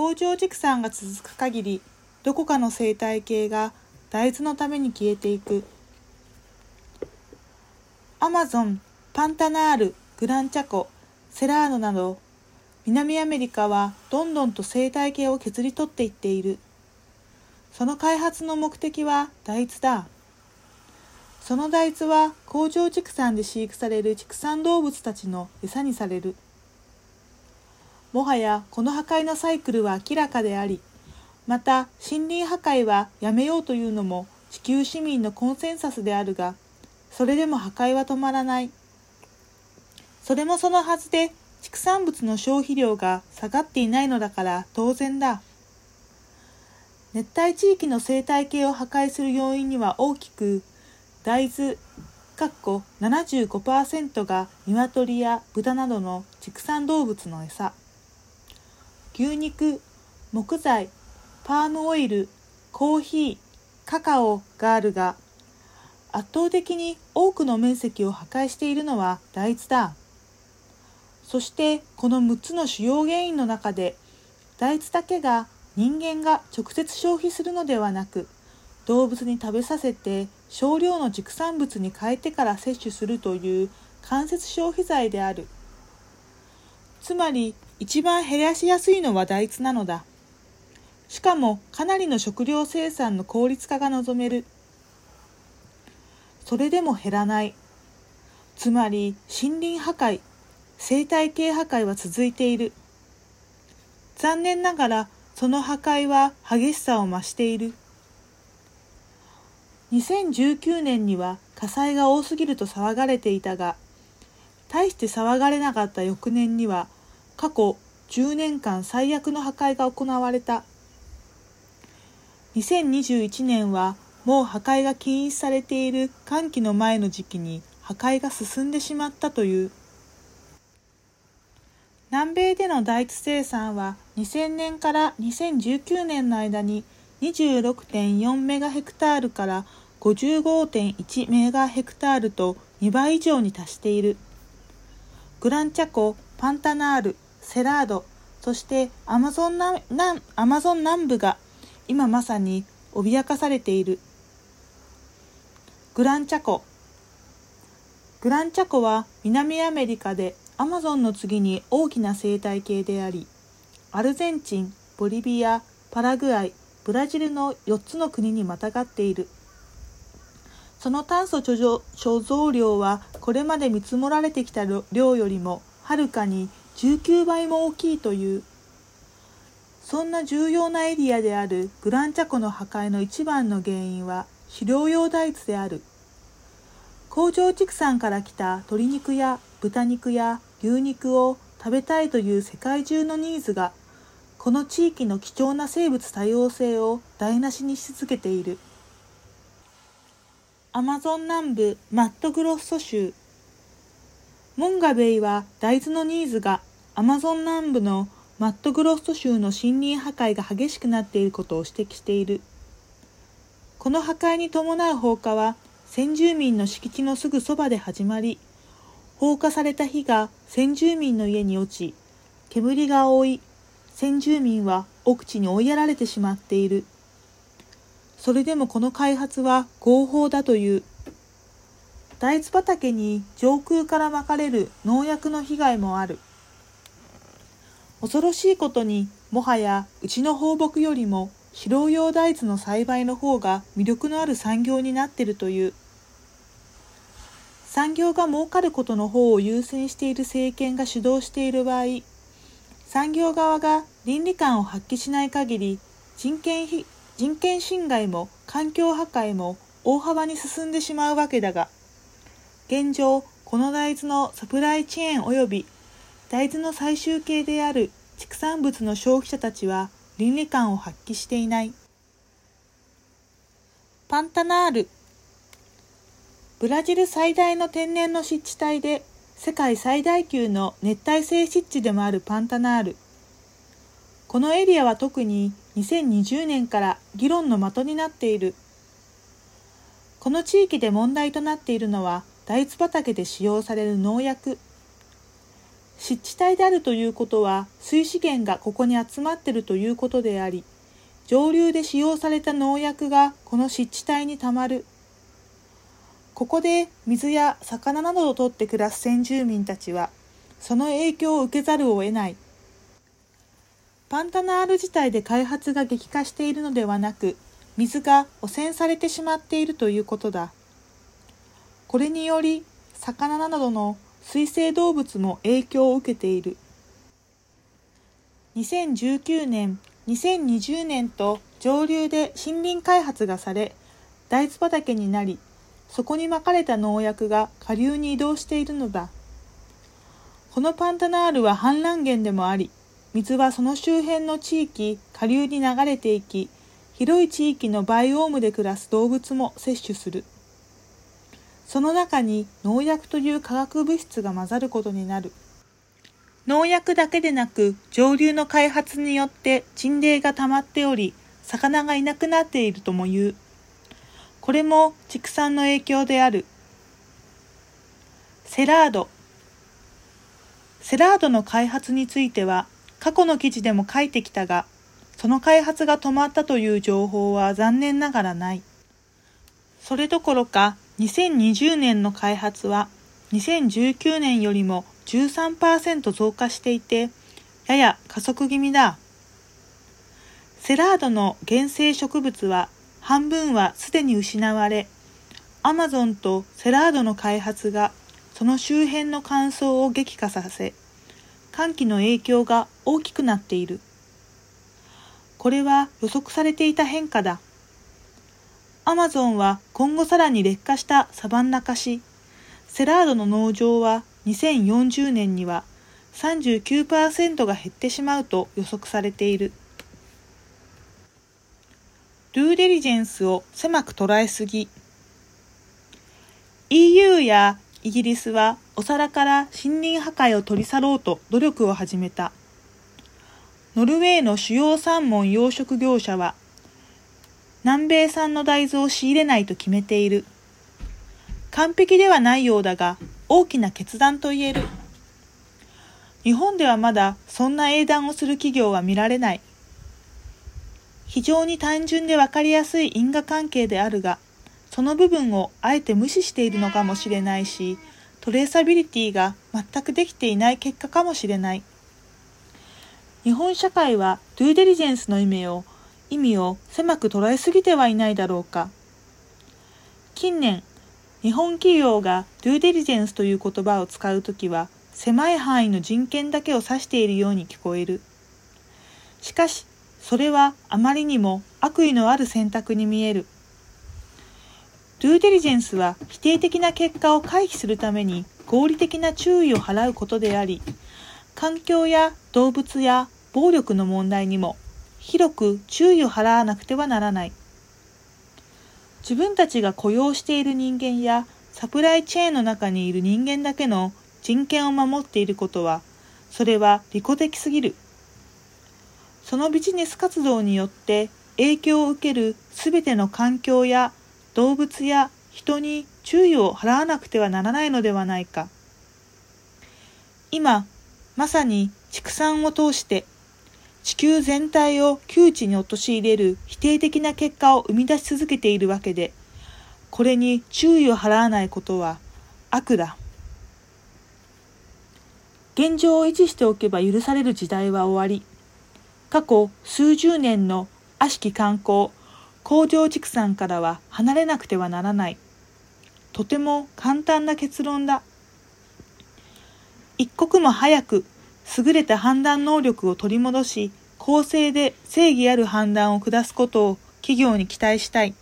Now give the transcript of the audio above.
工場畜産が続く限りどこかの生態系が大豆のために消えていく。アマゾンパンタナールグランチャコセラーノなど南アメリカはどんどんと生態系を削り取っていっている。その開発の目的は大豆だ。その大豆は工場畜産で飼育される畜産動物たちの餌にされる。もはやこの破壊のサイクルは明らかでありまた森林破壊はやめようというのも地球市民のコンセンサスであるがそれでも破壊は止まらない。それもそのはずで畜産物の消費量が下がっていないのだから当然だ。熱帯地域の生態系を破壊する要因には大きく大豆75%が鶏や豚などの畜産動物の餌。牛肉木材パームオイルコーヒーカカオがあるが圧倒的に多くの面積を破壊しているのは大豆だ。そしてこの6つの主要原因の中で大豆だけが人間が直接消費するのではなく動物に食べさせて少量の畜産物に変えてから摂取するという間接消費財である。つまり一番減らしやすいのは大豆なのだ。しかもかなりの食料生産の効率化が望める。それでも減らない。つまり森林破壊生態系破壊は続いている。残念ながらその破壊は激しさを増している。2019年には火災が多すぎると騒がれていたが大して騒がれなかった翌年には過去10年間最悪の破壊が行われた2021年はもう破壊が禁止されている寒気の前の時期に破壊が進んでしまったという南米での大豆生産は2000年から2019年の間に26.4メガヘクタールから55.1メガヘクタールと2倍以上に達している。グランチャコ、パンタナール、セラード、そしてアマゾン南アマゾン南部が今まさに脅かされている。グランチャコグランチャコは南アメリカでアマゾンの次に大きな生態系であり、アルゼンチン、ボリビア、パラグアイ、ブラジルの4つの国にまたがっている。その炭素貯蔵量はこれまで見積もられてきた量よりもはるかに19倍も大きいという。そんな重要なエリアであるグランチャ湖の破壊の一番の原因は飼料用大豆である。工場畜産から来た鶏肉や豚肉や牛肉を食べたいという世界中のニーズがこの地域の貴重な生物多様性を台無しにし続けているアマゾン南部マットグロッソ州モンガベイは大豆のニーズがアマゾン南部のマットグロッソ州の森林破壊が激しくなっていることを指摘しているこの破壊に伴う放火は先住民の敷地のすぐそばで始まり放火された火が先住民の家に落ち、煙が覆い、先住民は奥地に追いやられてしまっている。それでもこの開発は合法だという。大豆畑に上空からまかれる農薬の被害もある。恐ろしいことにもはやうちの放牧よりも飼料用大豆の栽培の方が魅力のある産業になっているという。産業が儲かることの方を優先している政権が主導している場合産業側が倫理観を発揮しない限り人権人権侵害も環境破壊も大幅に進んでしまうわけだが現状この大豆のサプライチェーン及び大豆の最終形である畜産物の消費者たちは倫理観を発揮していないパンタナールブラジル最大の天然の湿地帯で世界最大級の熱帯性湿地でもあるパンタナール。このエリアは特に2020年から議論の的になっている。この地域で問題となっているのは大豆畑で使用される農薬。湿地帯であるということは水資源がここに集まっているということであり上流で使用された農薬がこの湿地帯にたまる。ここで水や魚などを取って暮らす先住民たちはその影響を受けざるを得ない。パンタナール自体で開発が激化しているのではなく水が汚染されてしまっているということだ。これにより魚などの水生動物も影響を受けている。2019年2020年と上流で森林開発がされ大豆畑になりそこにまかれた農薬が下流に移動しているのだ。このパンタナールは氾濫源でもあり水はその周辺の地域下流に流れていき広い地域のバイオームで暮らす動物も摂取する。その中に農薬という化学物質が混ざることになる。農薬だけでなく上流の開発によって沈殿が溜まっており魚がいなくなっているとも言う。これも畜産の影響である。セラード。セラードの開発については過去の記事でも書いてきたがその開発が止まったという情報は残念ながらない。それどころか2020年の開発は2019年よりも13%増加していてやや加速気味だ。セラードの原生植物は半分はすでに失われアマゾンとセラードの開発がその周辺の乾燥を激化させ寒気の影響が大きくなっている。これは予測されていた変化だ。アマゾンは今後さらに劣化したサバンナ化しセラードの農場は2040年には39%が減ってしまうと予測されている。ルーデリジェンスを狭く捉えすぎ。EU やイギリスはお皿から森林破壊を取り去ろうと努力を始めた。ノルウェーの主要サーモン養殖業者は南米産の大豆を仕入れないと決めている。完璧ではないようだが大きな決断と言える。日本ではまだそんな英断をする企業は見られない。非常に単純でわかりやすい因果関係であるが、その部分をあえて無視しているのかもしれないし、トレーサビリティが全くできていない結果かもしれない。日本社会はドゥーデリジェンスの意味を意味を狭く捉えすぎてはいないだろうか。近年、日本企業がドゥーデリジェンスという言葉を使うときは狭い範囲の人権だけを指しているように聞こえる。しかし、それはあまりにも悪意のある選択に見える。ドゥーデリジェンスは否定的な結果を回避するために合理的な注意を払うことであり、環境や動物や暴力の問題にも広く注意を払わなくてはならない。自分たちが雇用している人間やサプライチェーンの中にいる人間だけの人権を守っていることは、それは利己的すぎる。そのビジネス活動によって影響を受けるすべての環境や動物や人に注意を払わなくてはならないのではないか。今、まさに畜産を通して地球全体を窮地に陥れる否定的な結果を生み出し続けているわけで、これに注意を払わないことは悪だ。現状を維持しておけば許される時代は終わり、過去数十年の悪しき観光、工場畜産からは離れなくてはならない。とても簡単な結論だ。一刻も早く優れた判断能力を取り戻し、公正で正義ある判断を下すことを企業に期待したい。